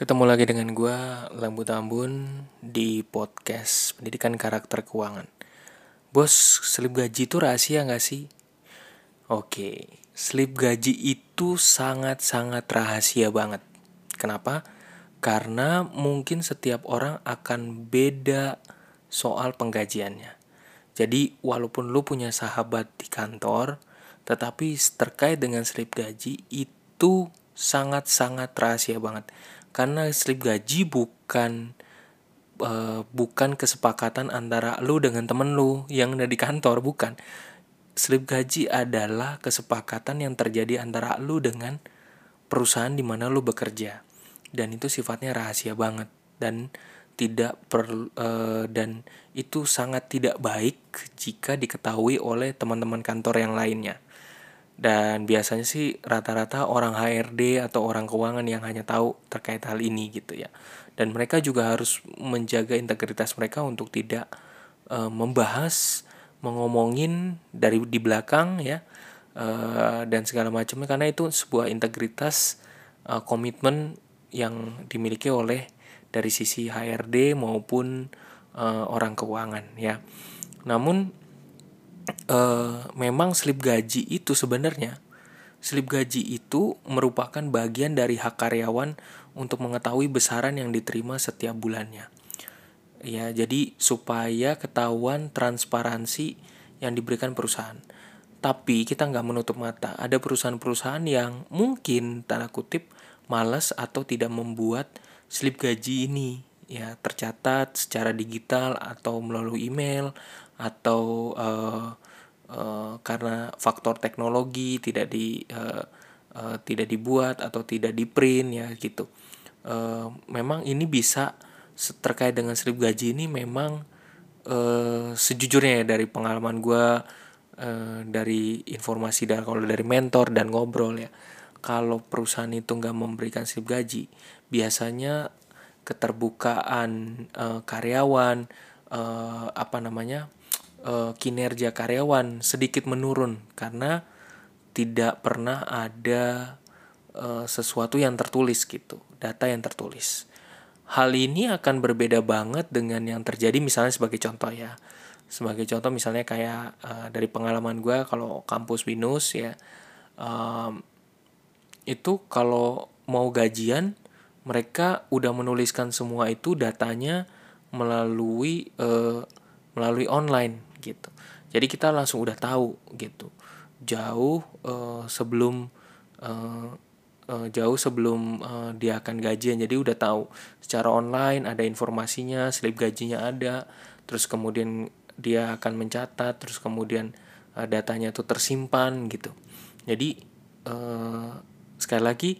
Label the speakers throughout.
Speaker 1: Ketemu lagi dengan gue, Lambu Tambun, di podcast Pendidikan Karakter Keuangan. Bos, slip gaji itu rahasia gak sih? Oke, slip gaji itu sangat-sangat rahasia banget. Kenapa? Karena mungkin setiap orang akan beda soal penggajiannya. Jadi, walaupun lu punya sahabat di kantor, tetapi terkait dengan slip gaji itu sangat-sangat rahasia banget karena slip gaji bukan uh, bukan kesepakatan antara lu dengan temen lu yang ada di kantor bukan. Slip gaji adalah kesepakatan yang terjadi antara lu dengan perusahaan di mana lu bekerja. Dan itu sifatnya rahasia banget dan tidak per uh, dan itu sangat tidak baik jika diketahui oleh teman-teman kantor yang lainnya dan biasanya sih rata-rata orang HRD atau orang keuangan yang hanya tahu terkait hal ini gitu ya. Dan mereka juga harus menjaga integritas mereka untuk tidak uh, membahas mengomongin dari di belakang ya uh, dan segala macamnya. Karena itu sebuah integritas uh, komitmen yang dimiliki oleh dari sisi HRD maupun uh, orang keuangan ya. Namun uh, memang slip gaji itu sebenarnya slip gaji itu merupakan bagian dari hak karyawan untuk mengetahui besaran yang diterima setiap bulannya. Ya, jadi supaya ketahuan transparansi yang diberikan perusahaan. Tapi kita nggak menutup mata, ada perusahaan-perusahaan yang mungkin tanda kutip malas atau tidak membuat slip gaji ini ya tercatat secara digital atau melalui email atau uh, uh, karena faktor teknologi tidak di uh, uh, tidak dibuat atau tidak di print ya gitu. Uh, memang ini bisa terkait dengan slip gaji ini memang uh, sejujurnya ya dari pengalaman gue uh, dari informasi dan kalau dari mentor dan ngobrol ya kalau perusahaan itu nggak memberikan slip gaji biasanya keterbukaan uh, karyawan uh, apa namanya uh, kinerja karyawan sedikit menurun karena tidak pernah ada uh, sesuatu yang tertulis gitu, data yang tertulis. Hal ini akan berbeda banget dengan yang terjadi misalnya sebagai contoh ya. Sebagai contoh misalnya kayak uh, dari pengalaman gue kalau kampus Binus ya, itu kalau mau gajian mereka udah menuliskan semua itu datanya melalui uh, melalui online gitu. Jadi kita langsung udah tahu gitu. Jauh uh, sebelum uh, uh, jauh sebelum uh, dia akan gajian. Jadi udah tahu secara online ada informasinya slip gajinya ada terus kemudian dia akan mencatat terus kemudian uh, datanya tuh tersimpan gitu. Jadi uh, sekali lagi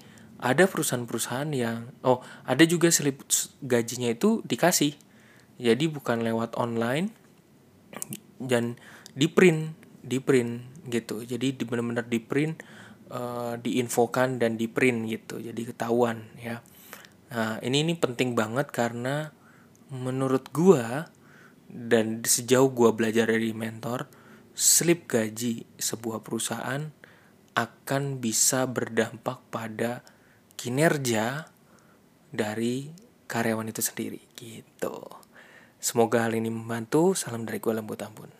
Speaker 1: ada perusahaan-perusahaan yang oh ada juga slip gajinya itu dikasih. Jadi bukan lewat online dan di print di print gitu. Jadi di benar-benar di print uh, diinfokan dan di print gitu. Jadi ketahuan ya. Nah ini ini penting banget karena menurut gua dan sejauh gua belajar dari mentor slip gaji sebuah perusahaan akan bisa berdampak pada kinerja dari karyawan itu sendiri gitu. Semoga hal ini membantu. Salam dari gue Lembut Ampun.